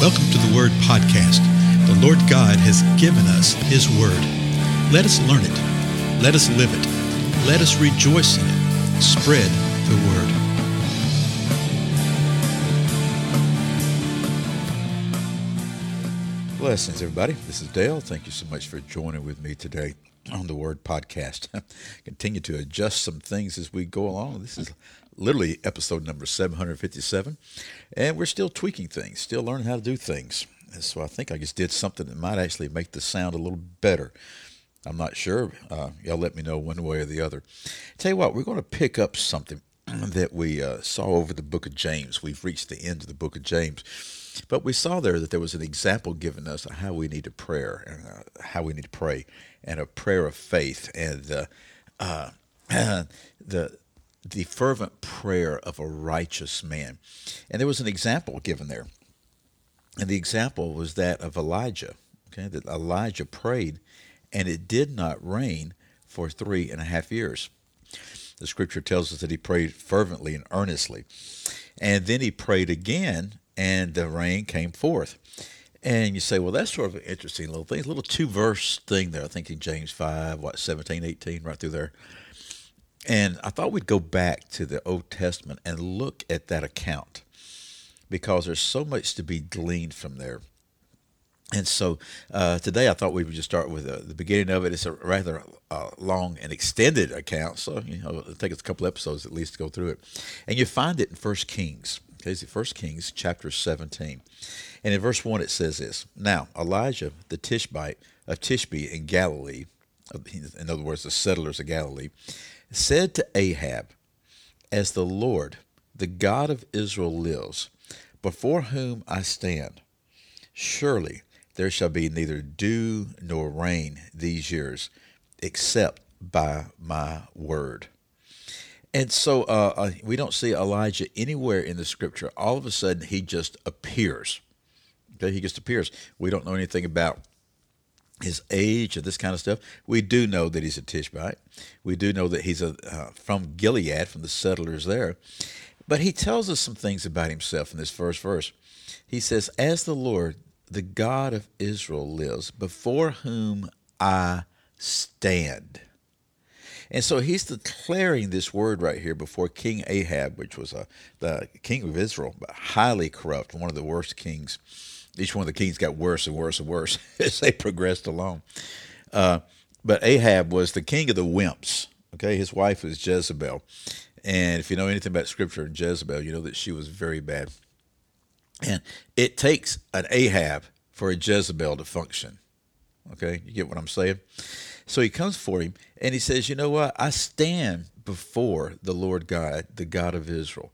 Welcome to the Word Podcast. The Lord God has given us His Word. Let us learn it. Let us live it. Let us rejoice in it. Spread the Word. Blessings, everybody. This is Dale. Thank you so much for joining with me today on the Word Podcast. Continue to adjust some things as we go along. This is literally episode number 757, and we're still tweaking things, still learning how to do things. And so I think I just did something that might actually make the sound a little better. I'm not sure. Uh, y'all let me know one way or the other. Tell you what, we're going to pick up something that we uh, saw over the book of James. We've reached the end of the book of James. But we saw there that there was an example given us of how we need to pray and uh, how we need to pray and a prayer of faith and uh, uh, the the fervent prayer of a righteous man. And there was an example given there. And the example was that of Elijah. Okay, that Elijah prayed and it did not rain for three and a half years. The scripture tells us that he prayed fervently and earnestly. And then he prayed again and the rain came forth. And you say, well, that's sort of an interesting little thing. a little two verse thing there. I think in James 5, what, 17, 18, right through there. And I thought we'd go back to the Old Testament and look at that account because there's so much to be gleaned from there. And so uh, today I thought we would just start with uh, the beginning of it. It's a rather uh, long and extended account, so you know it'll take us a couple episodes at least to go through it. And you find it in First Kings. Okay, it's First Kings chapter 17. And in verse 1 it says this Now Elijah the Tishbite of Tishbe in Gilead, in other words, the settlers of Gilead, said to Ahab, As the Lord, the God of Israel, lives, before whom I stand, surely there shall be neither dew nor rain these years, except by my word. And so uh, uh, we don't see Elijah anywhere in the scripture. All of a sudden, he just appears. Okay, he just appears. We don't know anything about his age or this kind of stuff. We do know that he's a Tishbite. We do know that he's a, uh, from Gilead, from the settlers there. But he tells us some things about himself in this first verse. He says, As the Lord, the God of Israel, lives, before whom I stand. And so he's declaring this word right here before King Ahab, which was a, the king of Israel, but highly corrupt, one of the worst kings. Each one of the kings got worse and worse and worse as they progressed along. Uh, but Ahab was the king of the wimps. Okay, his wife was Jezebel. And if you know anything about scripture and Jezebel, you know that she was very bad. And it takes an Ahab for a Jezebel to function. Okay, you get what I'm saying? So he comes for him and he says, You know what? I stand before the Lord God, the God of Israel.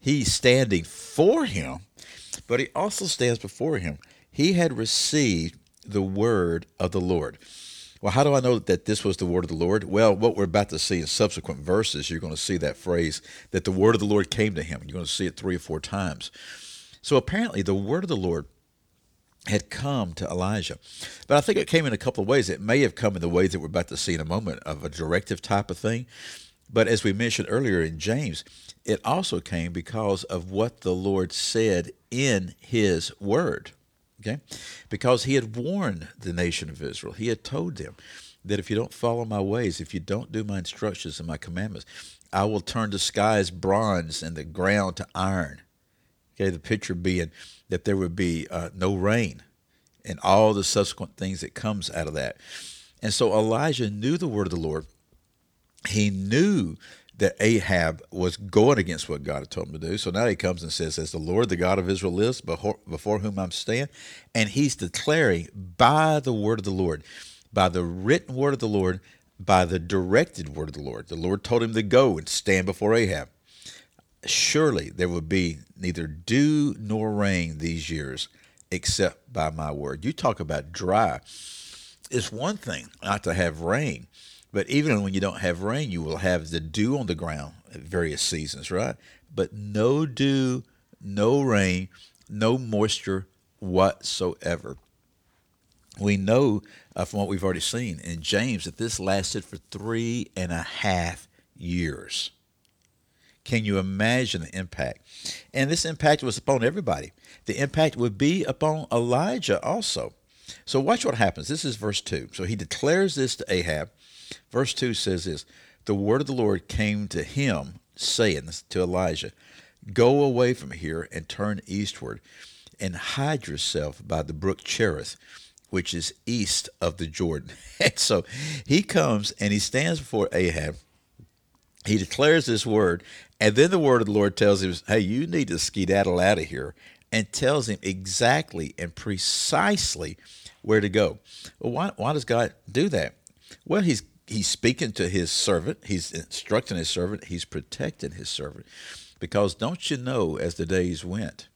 He's standing for him, but he also stands before him. He had received the word of the Lord. Well, how do I know that this was the word of the Lord? Well, what we're about to see in subsequent verses, you're going to see that phrase that the word of the Lord came to him. You're going to see it three or four times. So apparently, the word of the Lord had come to Elijah. But I think it came in a couple of ways. It may have come in the ways that we're about to see in a moment of a directive type of thing. But as we mentioned earlier in James, it also came because of what the Lord said in his word. Okay? Because he had warned the nation of Israel. He had told them that if you don't follow my ways, if you don't do my instructions and my commandments, I will turn the skies bronze and the ground to iron. Okay, the picture being that there would be uh, no rain and all the subsequent things that comes out of that. And so Elijah knew the word of the Lord. He knew that Ahab was going against what God had told him to do. So now he comes and says, As the Lord, the God of Israel lives, before, whom I'm stand, and he's declaring by the word of the Lord, by the written word of the Lord, by the directed word of the Lord. The Lord told him to go and stand before Ahab surely there will be neither dew nor rain these years except by my word. You talk about dry. It's one thing not to have rain, but even when you don't have rain, you will have the dew on the ground at various seasons, right? But no dew, no rain, no moisture whatsoever. We know uh, from what we've already seen in James that this lasted for three and a half years. Can you imagine the impact? And this impact was upon everybody. The impact would be upon Elijah also. So watch what happens. This is verse 2. So he declares this to Ahab. Verse 2 says this The word of the Lord came to him, saying to Elijah, Go away from here and turn eastward and hide yourself by the brook Cherith, which is east of the Jordan. and so he comes and he stands before Ahab. He declares this word, and then the word of the Lord tells him, Hey, you need to skedaddle out of here, and tells him exactly and precisely where to go. Well, why, why does God do that? Well, he's he's speaking to his servant, he's instructing his servant, he's protecting his servant. Because don't you know, as the days went,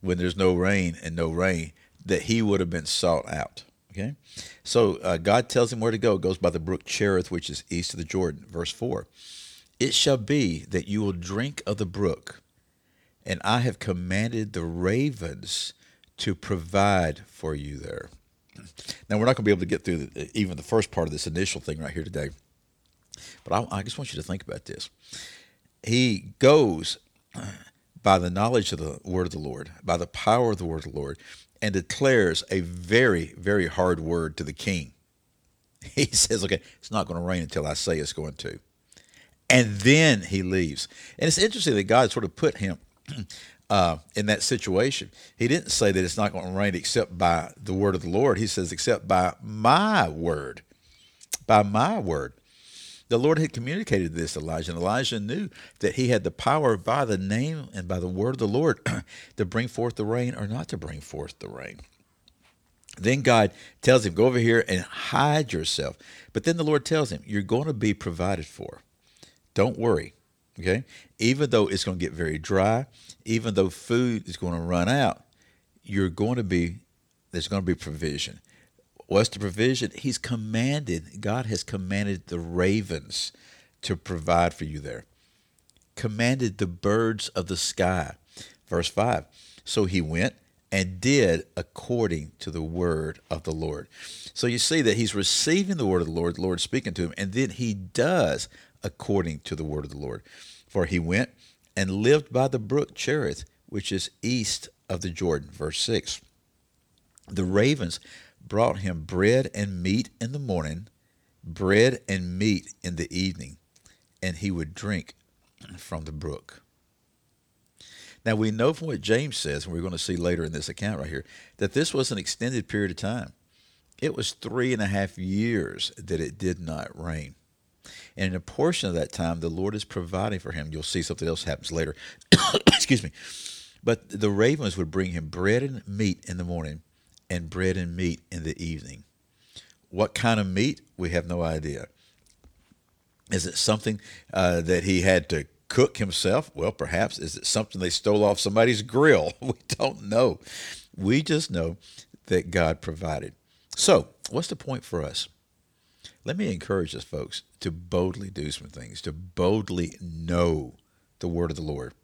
when there's no rain and no rain, that he would have been sought out. Okay, so uh, God tells him where to go. It goes by the brook Cherith, which is east of the Jordan. Verse four: It shall be that you will drink of the brook, and I have commanded the ravens to provide for you there. Now we're not going to be able to get through the, even the first part of this initial thing right here today, but I, I just want you to think about this. He goes by the knowledge of the word of the Lord, by the power of the word of the Lord, and declares a very, very hard word to the king. He says, okay, it's not going to rain until I say it's going to. And then he leaves. And it's interesting that God sort of put him uh, in that situation. He didn't say that it's not going to rain except by the word of the Lord. He says, except by my word. By my word. The Lord had communicated this to Elijah, and Elijah knew that he had the power by the name and by the word of the Lord to bring forth the rain or not to bring forth the rain. Then God tells him, Go over here and hide yourself. But then the Lord tells him, You're going to be provided for. Don't worry. Okay? Even though it's going to get very dry, even though food is going to run out, you're going to be, there's going to be provision. What's the provision? He's commanded, God has commanded the ravens to provide for you there, commanded the birds of the sky. Verse 5 So he went and did according to the word of the Lord. So you see that he's receiving the word of the Lord, the Lord speaking to him, and then he does according to the word of the Lord. For he went and lived by the brook Cherith, which is east of the Jordan. Verse 6. The ravens brought him bread and meat in the morning, bread and meat in the evening, and he would drink from the brook. Now, we know from what James says, and we're going to see later in this account right here, that this was an extended period of time. It was three and a half years that it did not rain. And in a portion of that time, the Lord is providing for him. You'll see something else happens later. Excuse me. But the ravens would bring him bread and meat in the morning and bread and meat in the evening. What kind of meat? We have no idea. Is it something uh, that he had to cook himself? Well, perhaps. Is it something they stole off somebody's grill? We don't know. We just know that God provided. So, what's the point for us? Let me encourage us, folks, to boldly do some things, to boldly know the word of the Lord,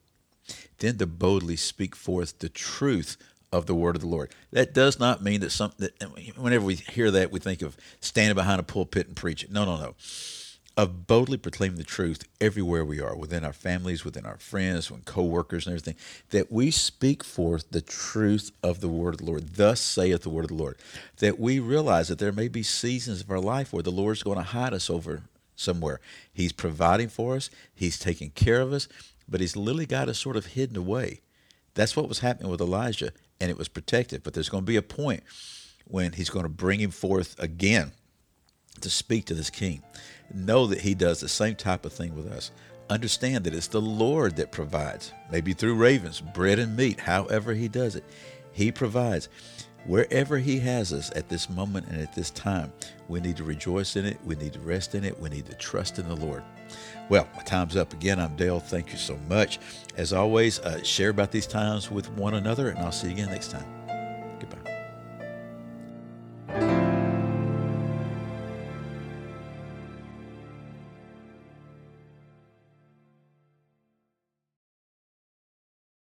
then to boldly speak forth the truth of the word of the Lord. That does not mean that some that whenever we hear that we think of standing behind a pulpit and preaching. No, no, no. Of boldly proclaiming the truth everywhere we are, within our families, within our friends, when co-workers and everything, that we speak forth the truth of the word of the Lord. Thus saith the word of the Lord. That we realize that there may be seasons of our life where the Lord's going to hide us over somewhere. He's providing for us, He's taking care of us, but He's literally got us sort of hidden away. That's what was happening with Elijah and it was protected. But there's going to be a point when he's going to bring him forth again to speak to this king. Know that he does the same type of thing with us. Understand that it's the Lord that provides, maybe through ravens, bread and meat, however he does it. He provides. Wherever He has us at this moment and at this time, we need to rejoice in it. We need to rest in it. We need to trust in the Lord. Well, my time's up again. I'm Dale. Thank you so much. As always, uh, share about these times with one another, and I'll see you again next time.